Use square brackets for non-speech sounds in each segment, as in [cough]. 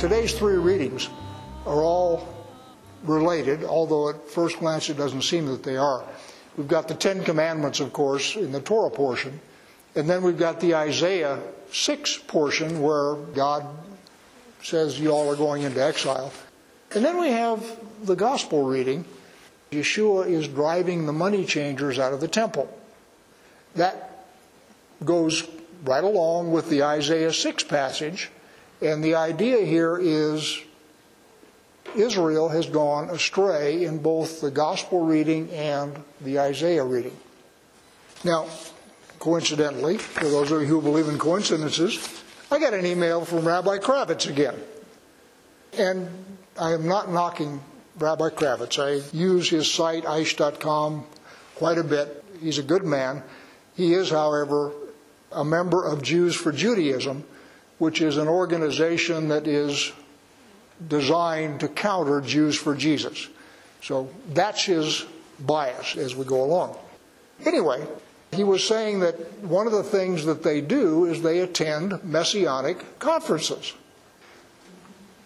Today's three readings are all related, although at first glance it doesn't seem that they are. We've got the Ten Commandments, of course, in the Torah portion, and then we've got the Isaiah 6 portion where God says, You all are going into exile. And then we have the Gospel reading. Yeshua is driving the money changers out of the temple. That goes right along with the Isaiah 6 passage, and the idea here is Israel has gone astray in both the gospel reading and the Isaiah reading. Now, coincidentally, for those of you who believe in coincidences, I got an email from Rabbi Kravitz again. And I am not knocking Rabbi Kravitz. I use his site, aish.com, quite a bit. He's a good man. He is, however, a member of Jews for Judaism, which is an organization that is designed to counter Jews for Jesus. So that's his bias as we go along. Anyway, he was saying that one of the things that they do is they attend messianic conferences.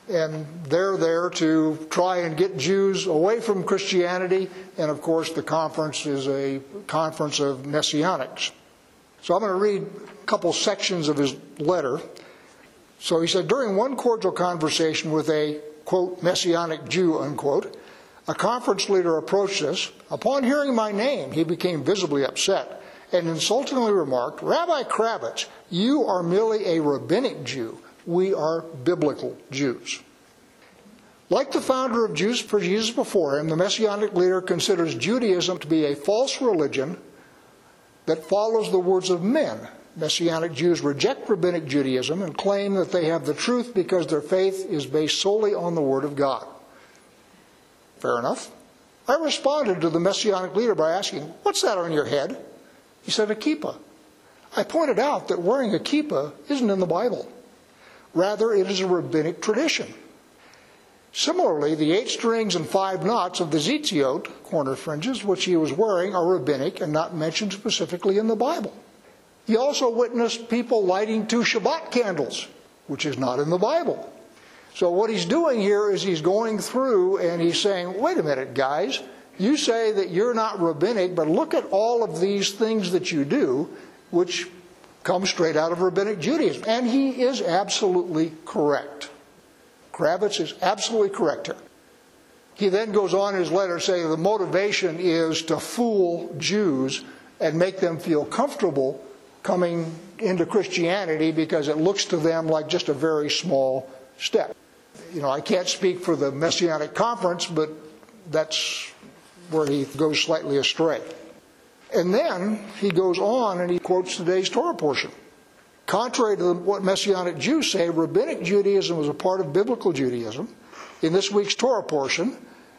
And they're there to try and get Jews away from Christianity, and of course, the conference is a conference of messianics. So I'm going to read a couple sections of his letter. So he said, during one cordial conversation with a, quote, messianic Jew, unquote, a conference leader approached us. Upon hearing my name, he became visibly upset and insultingly remarked, Rabbi Kravitz, you are merely a rabbinic Jew. We are biblical Jews. Like the founder of Jews for Jesus before him, the messianic leader considers Judaism to be a false religion that follows the words of men. Messianic Jews reject rabbinic Judaism and claim that they have the truth because their faith is based solely on the Word of God. Fair enough. I responded to the Messianic leader by asking, What's that on your head? He said, A kippah. I pointed out that wearing a kippah isn't in the Bible. Rather, it is a rabbinic tradition. Similarly, the eight strings and five knots of the tzitziot, corner fringes, which he was wearing, are rabbinic and not mentioned specifically in the Bible. He also witnessed people lighting two Shabbat candles, which is not in the Bible. So, what he's doing here is he's going through and he's saying, wait a minute, guys, you say that you're not rabbinic, but look at all of these things that you do, which come straight out of rabbinic Judaism. And he is absolutely correct. Kravitz is absolutely correct here. He then goes on in his letter saying the motivation is to fool Jews and make them feel comfortable coming into Christianity because it looks to them like just a very small step. You know, I can't speak for the Messianic Conference, but that's where he goes slightly astray. And then he goes on and he quotes today's Torah portion. Contrary to what Messianic Jews say, Rabbinic Judaism was a part of biblical Judaism. In this week's Torah portion,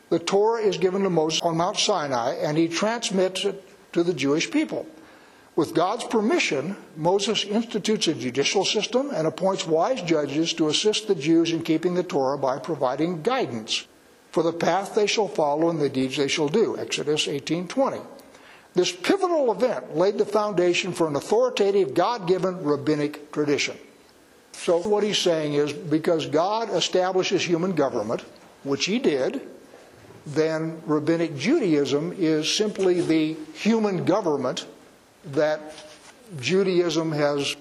the Torah is given to Moses on Mount Sinai, and he transmits it to the Jewish people. With God's permission, Moses institutes a judicial system and appoints wise judges to assist the Jews in keeping the Torah by providing guidance for the path they shall follow and the deeds they shall do. Exodus 18:20. This pivotal event laid the foundation for an authoritative, God given rabbinic tradition. So, what he's saying is because God establishes human government, which he did, then rabbinic Judaism is simply the human government that Judaism has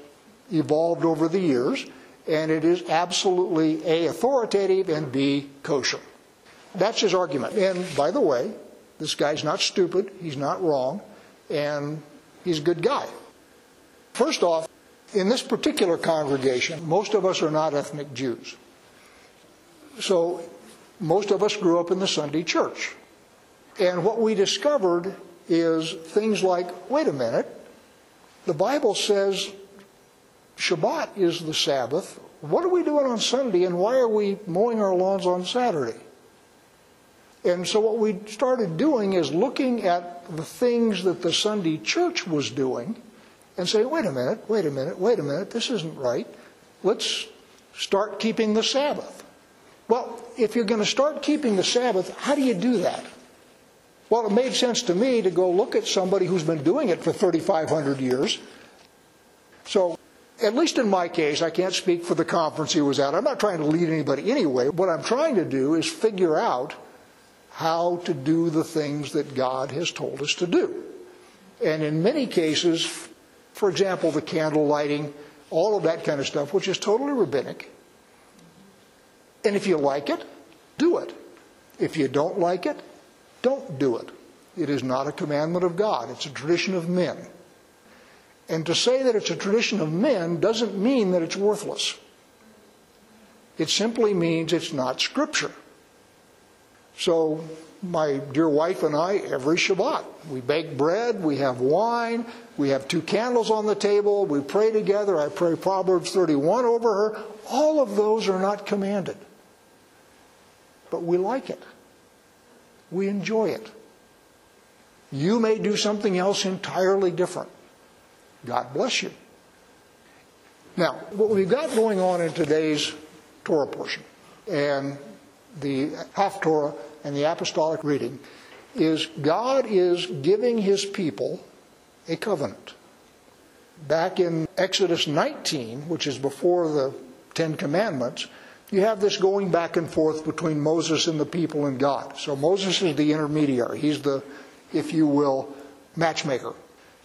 evolved over the years, and it is absolutely A, authoritative, and B, kosher. That's his argument. And by the way, this guy's not stupid, he's not wrong, and he's a good guy. First off, in this particular congregation, most of us are not ethnic Jews. So most of us grew up in the Sunday church. And what we discovered is things like wait a minute, the Bible says Shabbat is the Sabbath. What are we doing on Sunday and why are we mowing our lawns on Saturday? And so what we started doing is looking at the things that the Sunday church was doing and say, wait a minute, wait a minute, wait a minute, this isn't right. Let's start keeping the Sabbath. Well, if you're going to start keeping the Sabbath, how do you do that? Well, it made sense to me to go look at somebody who's been doing it for 3,500 years. So at least in my case, I can't speak for the conference he was at. I'm not trying to lead anybody anyway. What I'm trying to do is figure out how to do the things that God has told us to do. And in many cases, for example, the candle lighting, all of that kind of stuff, which is totally rabbinic. And if you like it, do it. If you don't like it, don't do it. It is not a commandment of God, it's a tradition of men. And to say that it's a tradition of men doesn't mean that it's worthless. It simply means it's not scripture. So, my dear wife and I, every Shabbat, we bake bread, we have wine, we have two candles on the table, we pray together. I pray Proverbs 31 over her. All of those are not commanded. But we like it, we enjoy it. You may do something else entirely different. God bless you. Now, what we've got going on in today's Torah portion and the Haftorah and the apostolic reading is God is giving his people a covenant. Back in Exodus 19, which is before the Ten Commandments, you have this going back and forth between Moses and the people and God. So Moses is the intermediary. He's the, if you will, matchmaker.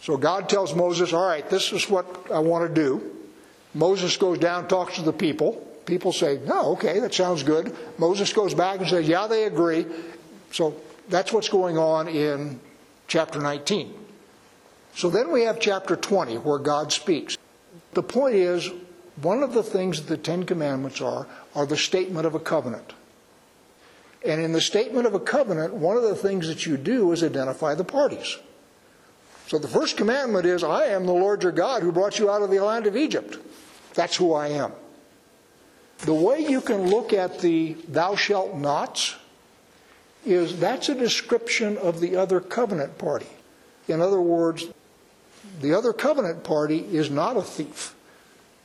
So God tells Moses, All right, this is what I want to do. Moses goes down, talks to the people. People say, No, okay, that sounds good. Moses goes back and says, Yeah, they agree. So that's what's going on in chapter 19. So then we have chapter 20 where God speaks. The point is, one of the things that the Ten Commandments are, are the statement of a covenant. And in the statement of a covenant, one of the things that you do is identify the parties. So the first commandment is, I am the Lord your God who brought you out of the land of Egypt. That's who I am. The way you can look at the thou shalt nots is that's a description of the other covenant party. In other words, the other covenant party is not a thief,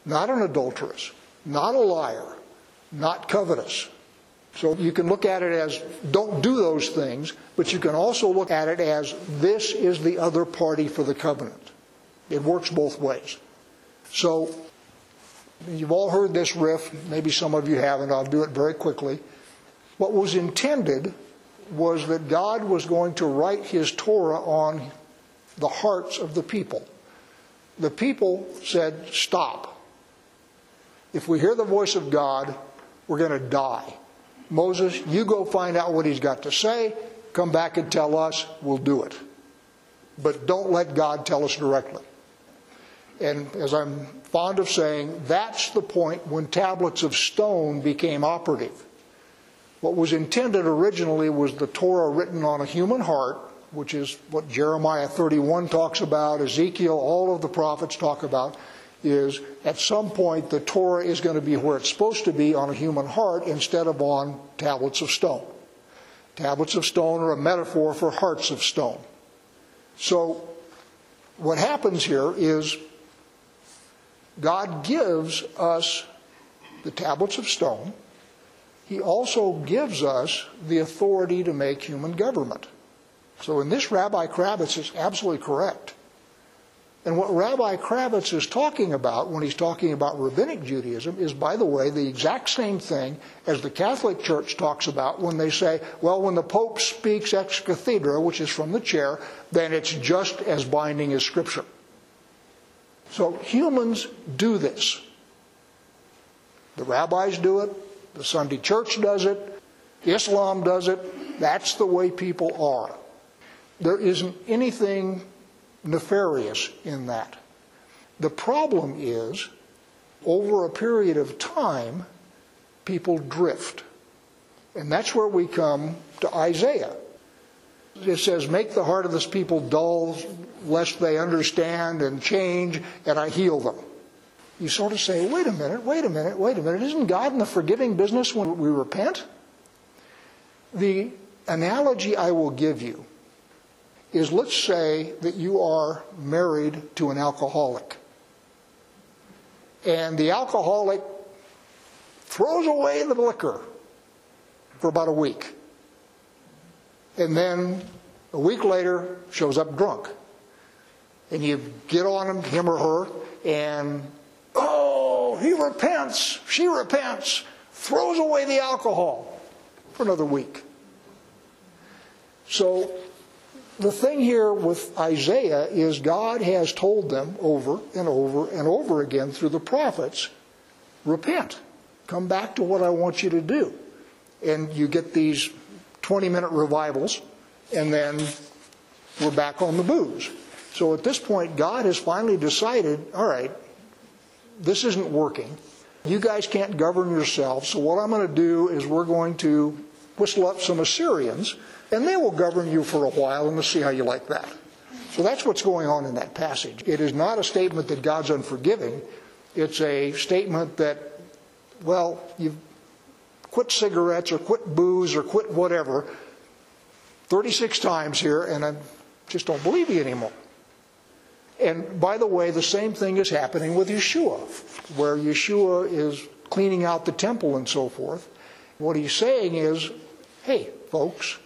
not an adulteress, not a liar, not covetous. So you can look at it as don't do those things, but you can also look at it as this is the other party for the covenant. It works both ways. So you've all heard this riff, maybe some of you haven't, I'll do it very quickly. What was intended was that God was going to write his Torah on the hearts of the people. The people said, Stop. If we hear the voice of God, we're going to die. Moses, you go find out what he's got to say, come back and tell us, we'll do it. But don't let God tell us directly. And as I'm fond of saying, that's the point when tablets of stone became operative. What was intended originally was the Torah written on a human heart, which is what Jeremiah 31 talks about, Ezekiel, all of the prophets talk about is at some point the Torah is going to be where it's supposed to be on a human heart instead of on tablets of stone. Tablets of stone are a metaphor for hearts of stone. So what happens here is God gives us the tablets of stone. He also gives us the authority to make human government. So in this, Rabbi Kravitz is absolutely correct. And what Rabbi Kravitz is talking about when he's talking about rabbinic Judaism is, by the way, the exact same thing as the Catholic Church talks about when they say, well, when the Pope speaks ex cathedra, which is from the chair, then it's just as binding as Scripture. So humans do this. The rabbis do it, the Sunday church does it, Islam does it. That's the way people are. There isn't anything nefarious in that. The problem is, over a period of time, people drift. And that's where we come to Isaiah. It says, Make the heart of this people dull, lest they understand and change, and I heal them. You sort of say, Wait a minute, wait a minute, wait a minute. Isn't God in the forgiving business when we repent? The analogy I will give you is let's say that you are married to an alcoholic. And the alcoholic throws away the liquor for about a week. And then a week later shows up drunk. And you get on him, him or her, and Oh, he repents, she repents, throws away the alcohol for another week. So the thing here with Isaiah is God has told them over and over and over again through the prophets repent, come back to what I want you to do. And you get these 20 minute revivals, and then we're back on the booze. So at this point, God has finally decided all right, this isn't working. You guys can't govern yourselves, so what I'm going to do is we're going to whistle up some Assyrians, and they will govern you for a while, and we'll see how you like that. So that's what's going on in that passage. It is not a statement that God's unforgiving. It's a statement that, well, you've quit cigarettes or quit booze or quit whatever 36 times here, and I just don't believe you anymore. And by the way, the same thing is happening with Yeshua, where Yeshua is cleaning out the temple and so forth. What he's saying is, hey, folks,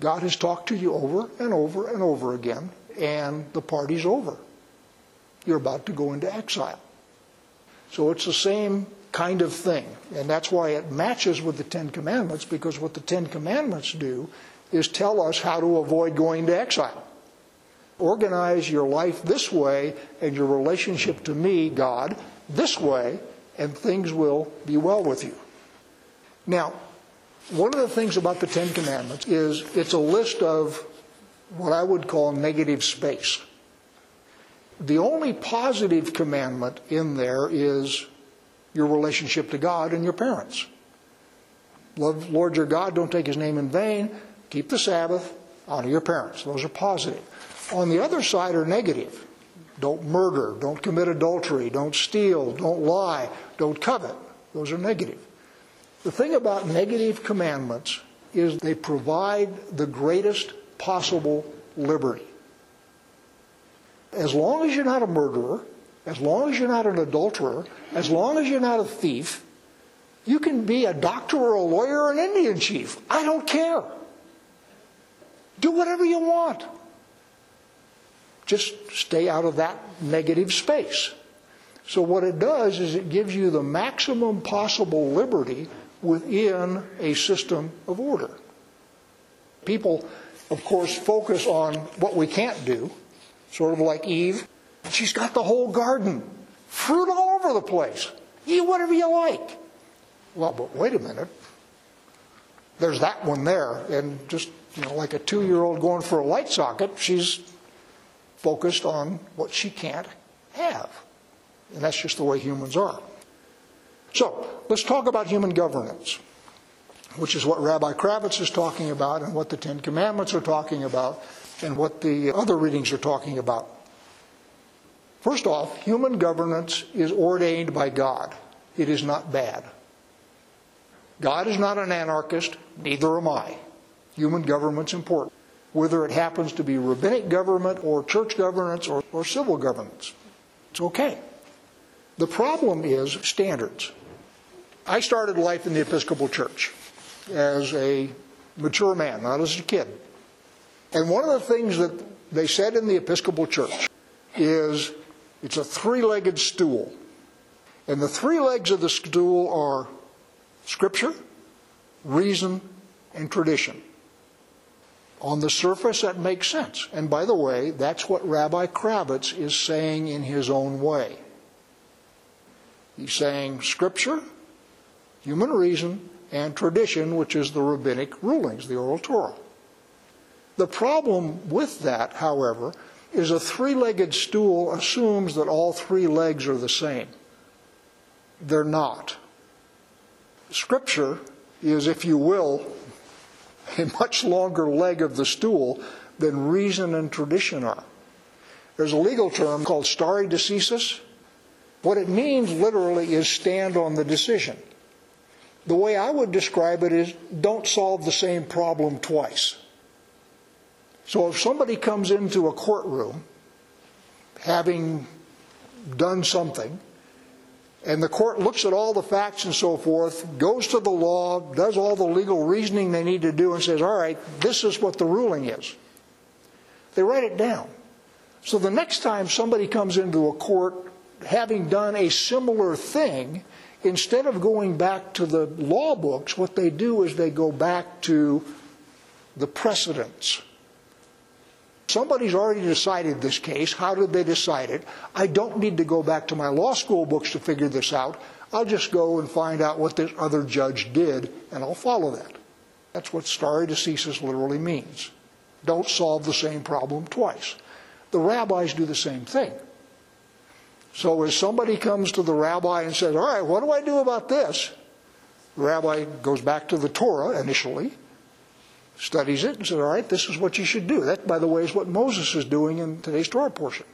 God has talked to you over and over and over again, and the party's over. You're about to go into exile. So it's the same kind of thing. And that's why it matches with the Ten Commandments, because what the Ten Commandments do is tell us how to avoid going to exile. Organize your life this way and your relationship to me, God, this way, and things will be well with you. Now, one of the things about the Ten Commandments is it's a list of what I would call negative space. The only positive commandment in there is your relationship to God and your parents. Love Lord your God, don't take his name in vain, keep the Sabbath, honor your parents. Those are positive. On the other side are negative. Don't murder, don't commit adultery, don't steal, don't lie, don't covet. Those are negative. The thing about negative commandments is they provide the greatest possible liberty. As long as you're not a murderer, as long as you're not an adulterer, as long as you're not a thief, you can be a doctor or a lawyer or an Indian chief. I don't care. Do whatever you want. Just stay out of that negative space. So, what it does is it gives you the maximum possible liberty within a system of order. People, of course, focus on what we can't do, sort of like Eve. She's got the whole garden, fruit all over the place. Eat whatever you like. Well, but wait a minute. There's that one there, and just you know, like a two-year-old going for a light socket, she's focused on what she can't have, and that's just the way humans are. So let's talk about human governance, which is what Rabbi Kravitz is talking about, and what the Ten Commandments are talking about, and what the other readings are talking about. First off, human governance is ordained by God. It is not bad. God is not an anarchist, neither am I. Human government's important, whether it happens to be rabbinic government or church governance or, or civil governance. It's okay. The problem is standards. I started life in the Episcopal Church as a mature man, not as a kid. And one of the things that they said in the Episcopal Church is it's a three legged stool. And the three legs of the stool are Scripture, reason, and tradition. On the surface, that makes sense. And by the way, that's what Rabbi Kravitz is saying in his own way. He's saying Scripture, human reason, and tradition, which is the rabbinic rulings, the oral Torah. The problem with that, however, is a three legged stool assumes that all three legs are the same. They're not. Scripture is, if you will, a much longer leg of the stool than reason and tradition are. There's a legal term called stare decisis. What it means literally is stand on the decision. The way I would describe it is don't solve the same problem twice. So if somebody comes into a courtroom having done something, and the court looks at all the facts and so forth, goes to the law, does all the legal reasoning they need to do, and says, All right, this is what the ruling is. They write it down. So the next time somebody comes into a court having done a similar thing, instead of going back to the law books, what they do is they go back to the precedents. Somebody's already decided this case. How did they decide it? I don't need to go back to my law school books to figure this out. I'll just go and find out what this other judge did, and I'll follow that. That's what stare decisis literally means. Don't solve the same problem twice. The rabbis do the same thing. So as somebody comes to the rabbi and says, All right, what do I do about this? The rabbi goes back to the Torah initially, studies it, and says, All right, this is what you should do. That, by the way, is what Moses is doing in today's Torah portion.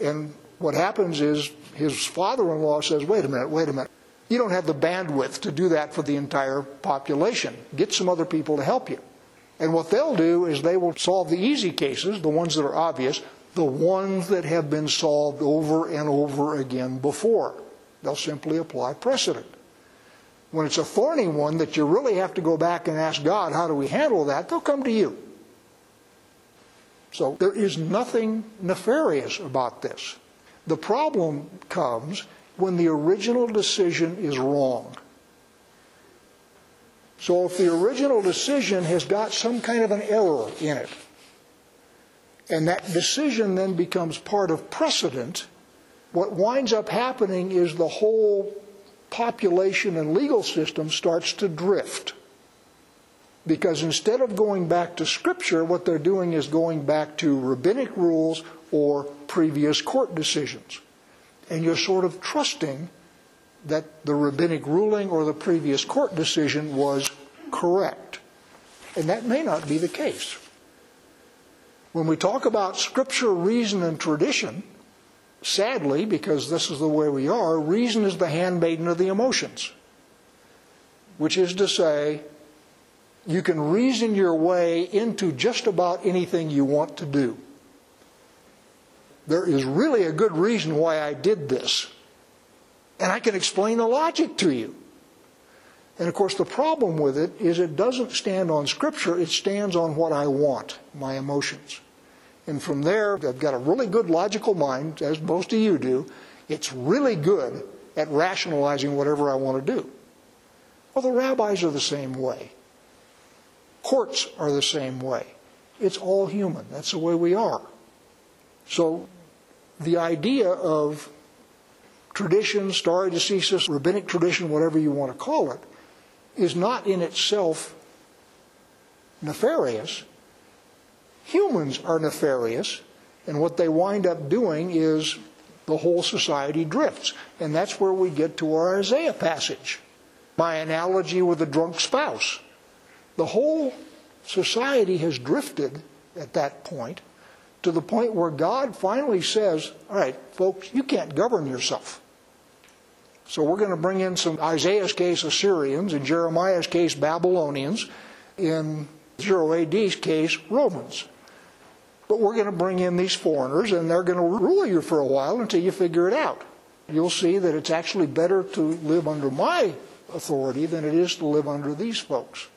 And what happens is his father in law says, Wait a minute, wait a minute. You don't have the bandwidth to do that for the entire population. Get some other people to help you. And what they'll do is they will solve the easy cases, the ones that are obvious, the ones that have been solved over and over again before. They'll simply apply precedent. When it's a thorny one that you really have to go back and ask God, how do we handle that? They'll come to you. So there is nothing nefarious about this. The problem comes when the original decision is wrong. So if the original decision has got some kind of an error in it, and that decision then becomes part of precedent, what winds up happening is the whole population and legal system starts to drift. Because instead of going back to Scripture, what they're doing is going back to rabbinic rules or previous court decisions. And you're sort of trusting that the rabbinic ruling or the previous court decision was correct. And that may not be the case. When we talk about scripture, reason, and tradition, sadly, because this is the way we are, reason is the handmaiden of the emotions. Which is to say, you can reason your way into just about anything you want to do. There is really a good reason why I did this. And I can explain the logic to you. And of course, the problem with it is it doesn't stand on Scripture, it stands on what I want, my emotions. And from there, I've got a really good logical mind, as most of you do. It's really good at rationalizing whatever I want to do. Well, the rabbis are the same way. Courts are the same way. It's all human. That's the way we are. So the idea of tradition, stare decisis, rabbinic tradition, whatever you want to call it, is not in itself nefarious. Humans are nefarious, and what they wind up doing is the whole society drifts. And that's where we get to our Isaiah passage. My analogy with a drunk spouse. The whole society has drifted at that point to the point where God finally says, All right, folks, you can't govern yourself. So we're going to bring in some Isaiah's case Assyrians, in Jeremiah's case Babylonians, in 0 AD's case Romans. But we're going to bring in these foreigners and they're going to rule you for a while until you figure it out. You'll see that it's actually better to live under my authority than it is to live under these folks.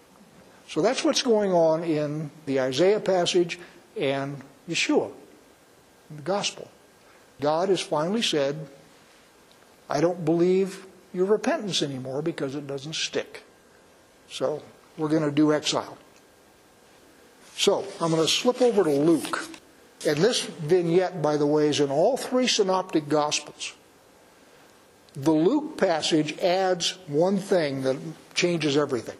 So that's what's going on in the Isaiah passage and Yeshua, in the gospel. God has finally said, I don't believe your repentance anymore because it doesn't stick. So we're going to do exile. So I'm going to slip over to Luke. And this vignette, by the way, is in all three synoptic gospels. The Luke passage adds one thing that changes everything.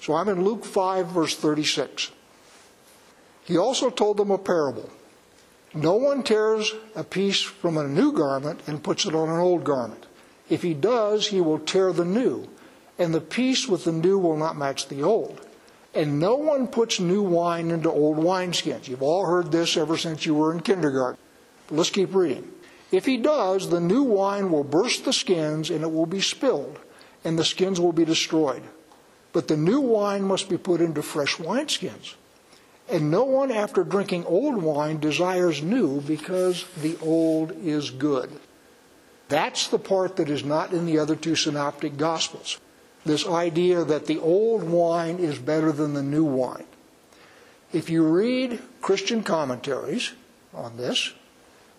So I'm in Luke 5, verse 36. He also told them a parable. No one tears a piece from a new garment and puts it on an old garment. If he does, he will tear the new, and the piece with the new will not match the old. And no one puts new wine into old wineskins. You've all heard this ever since you were in kindergarten. But let's keep reading. If he does, the new wine will burst the skins and it will be spilled, and the skins will be destroyed. But the new wine must be put into fresh wineskins. And no one, after drinking old wine, desires new because the old is good. That's the part that is not in the other two synoptic gospels. This idea that the old wine is better than the new wine. If you read Christian commentaries on this,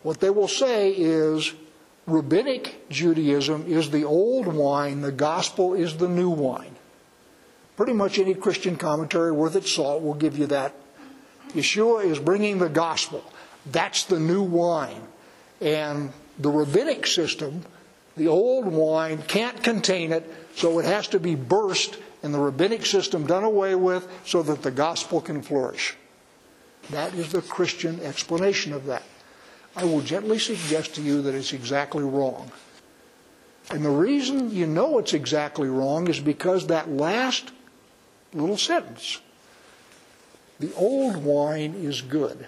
what they will say is Rabbinic Judaism is the old wine, the gospel is the new wine. Pretty much any Christian commentary worth its salt will give you that. Yeshua is bringing the gospel. That's the new wine. And the rabbinic system, the old wine, can't contain it, so it has to be burst and the rabbinic system done away with so that the gospel can flourish. That is the Christian explanation of that. I will gently suggest to you that it's exactly wrong. And the reason you know it's exactly wrong is because that last little sentence the old wine is good.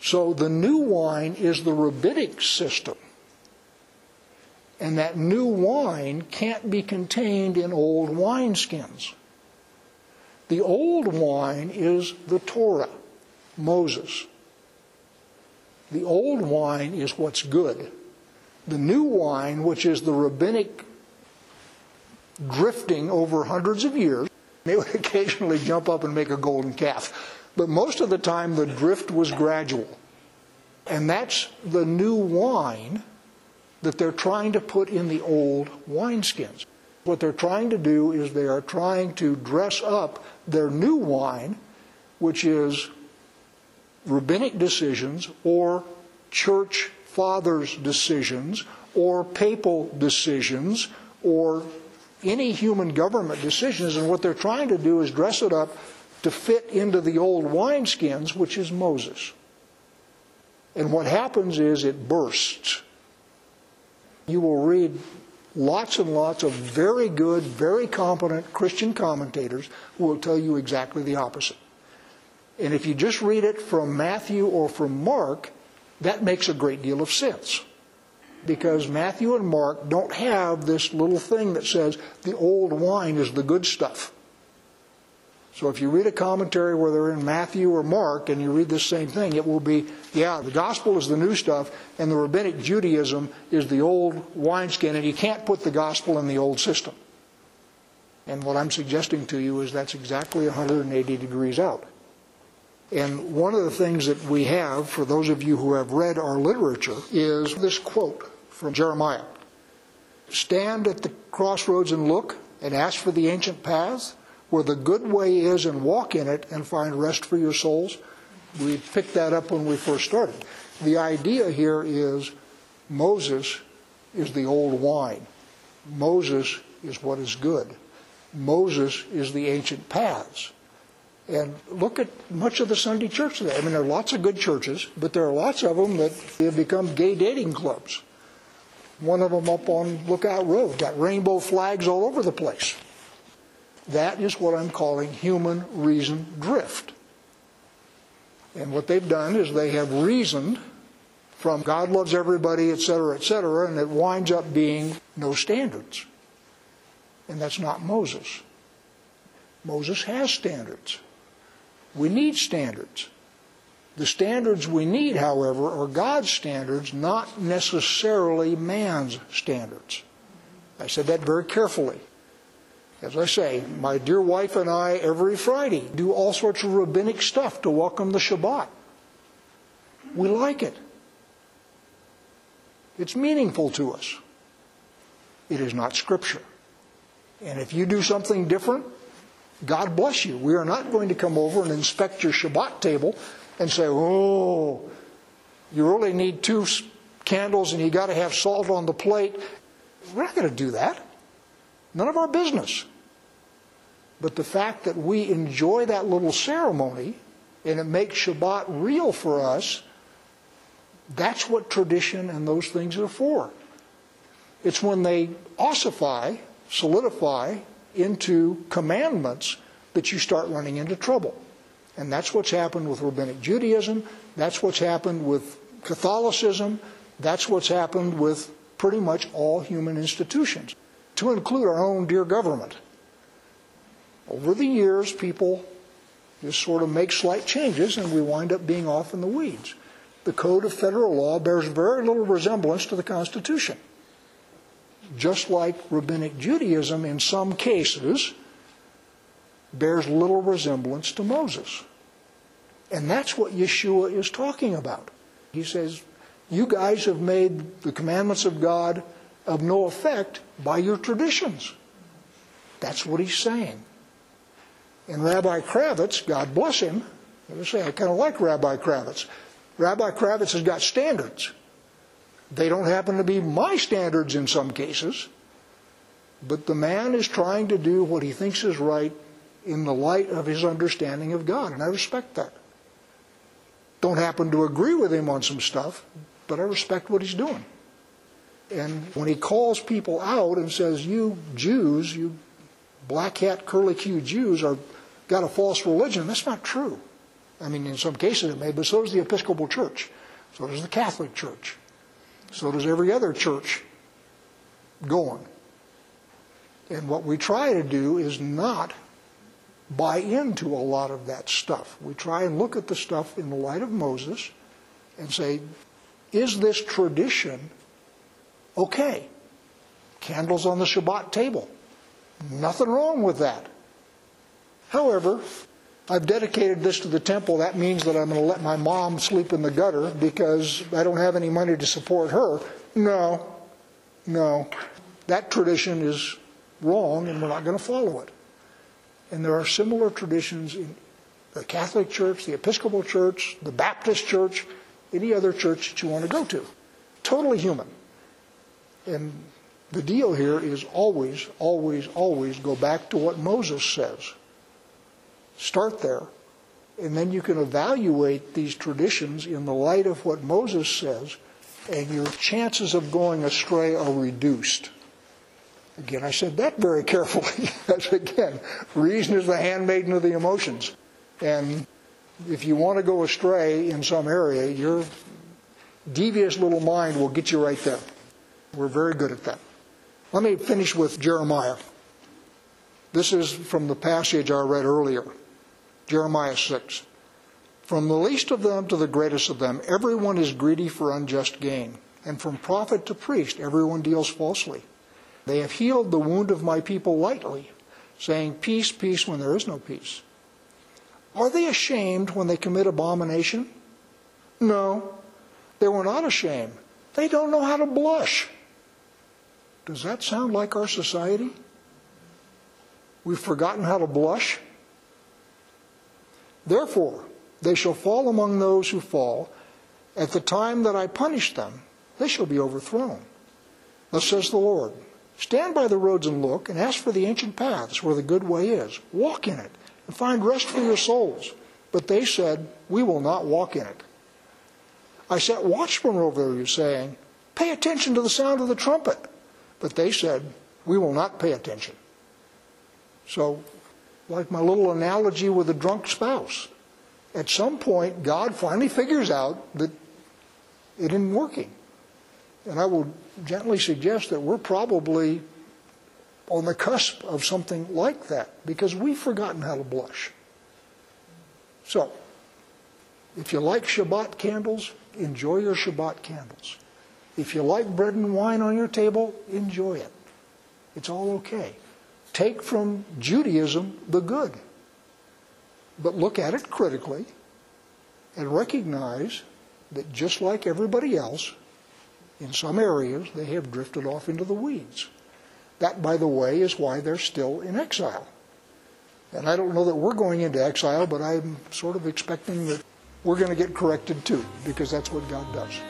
So the new wine is the rabbinic system. And that new wine can't be contained in old wineskins. The old wine is the Torah, Moses. The old wine is what's good. The new wine, which is the rabbinic drifting over hundreds of years, they would [laughs] occasionally jump up and make a golden calf. But most of the time, the drift was gradual. And that's the new wine that they're trying to put in the old wineskins. What they're trying to do is they are trying to dress up their new wine, which is rabbinic decisions or church fathers' decisions or papal decisions or any human government decisions. And what they're trying to do is dress it up to fit into the old wineskins, which is Moses. And what happens is it bursts. You will read lots and lots of very good, very competent Christian commentators who will tell you exactly the opposite. And if you just read it from Matthew or from Mark, that makes a great deal of sense. Because Matthew and Mark don't have this little thing that says the old wine is the good stuff. So if you read a commentary where they're in Matthew or Mark and you read this same thing, it will be, yeah, the gospel is the new stuff and the rabbinic Judaism is the old wineskin and you can't put the gospel in the old system. And what I'm suggesting to you is that's exactly 180 degrees out. And one of the things that we have, for those of you who have read our literature, is this quote from Jeremiah Stand at the crossroads and look and ask for the ancient paths where the good way is and walk in it and find rest for your souls. We picked that up when we first started. The idea here is Moses is the old wine. Moses is what is good. Moses is the ancient paths. And look at much of the Sunday church today. I mean, there are lots of good churches, but there are lots of them that have become gay dating clubs. One of them up on Lookout Road got rainbow flags all over the place. That is what I'm calling human reason drift. And what they've done is they have reasoned from God loves everybody, et cetera, et cetera, and it winds up being no standards. And that's not Moses. Moses has standards. We need standards. The standards we need, however, are God's standards, not necessarily man's standards. I said that very carefully. As I say, my dear wife and I every Friday do all sorts of rabbinic stuff to welcome the Shabbat. We like it. It's meaningful to us. It is not Scripture. And if you do something different, God bless you. We are not going to come over and inspect your Shabbat table and say, oh, you really need two candles and you got to have salt on the plate. We're not going to do that. None of our business. But the fact that we enjoy that little ceremony and it makes Shabbat real for us, that's what tradition and those things are for. It's when they ossify, solidify into commandments that you start running into trouble. And that's what's happened with Rabbinic Judaism. That's what's happened with Catholicism. That's what's happened with pretty much all human institutions, to include our own dear government. Over the years, people just sort of make slight changes and we wind up being off in the weeds. The Code of Federal Law bears very little resemblance to the Constitution. Just like Rabbinic Judaism, in some cases, bears little resemblance to Moses. And that's what Yeshua is talking about. He says, You guys have made the commandments of God of no effect by your traditions. That's what he's saying. And Rabbi Kravitz, God bless him, I say I kind of like Rabbi Kravitz. Rabbi Kravitz has got standards. They don't happen to be my standards in some cases, but the man is trying to do what he thinks is right in the light of his understanding of God, and I respect that. Don't happen to agree with him on some stuff, but I respect what he's doing. And when he calls people out and says, You Jews, you black hat, curly Q Jews, are got a false religion, that's not true. I mean, in some cases it may, but so does the Episcopal Church. So does the Catholic Church. So does every other church going. And what we try to do is not buy into a lot of that stuff. We try and look at the stuff in the light of Moses and say, is this tradition okay? Candles on the Shabbat table. Nothing wrong with that. However, I've dedicated this to the temple. That means that I'm going to let my mom sleep in the gutter because I don't have any money to support her. No, no. That tradition is wrong and we're not going to follow it. And there are similar traditions in the Catholic Church, the Episcopal Church, the Baptist Church, any other church that you want to go to. Totally human. And the deal here is always, always, always go back to what Moses says. Start there. And then you can evaluate these traditions in the light of what Moses says, and your chances of going astray are reduced. Again, I said that very carefully. [laughs] That's again, reason is the handmaiden of the emotions. And if you want to go astray in some area, your devious little mind will get you right there. We're very good at that. Let me finish with Jeremiah. This is from the passage I read earlier Jeremiah 6. From the least of them to the greatest of them, everyone is greedy for unjust gain. And from prophet to priest, everyone deals falsely. They have healed the wound of my people lightly, saying, Peace, peace, when there is no peace. Are they ashamed when they commit abomination? No, they were not ashamed. They don't know how to blush. Does that sound like our society? We've forgotten how to blush? Therefore, they shall fall among those who fall. At the time that I punish them, they shall be overthrown. Thus says the Lord Stand by the roads and look, and ask for the ancient paths where the good way is. Walk in it, and find rest for your souls. But they said, We will not walk in it. I set watchmen over you, saying, Pay attention to the sound of the trumpet. But they said, We will not pay attention. So, like my little analogy with a drunk spouse, at some point, God finally figures out that it isn't working. And I will gently suggest that we're probably on the cusp of something like that because we've forgotten how to blush. So, if you like Shabbat candles, enjoy your Shabbat candles. If you like bread and wine on your table, enjoy it. It's all okay. Take from Judaism the good, but look at it critically and recognize that just like everybody else, in some areas they have drifted off into the weeds. That, by the way, is why they're still in exile. And I don't know that we're going into exile, but I'm sort of expecting that we're going to get corrected too, because that's what God does.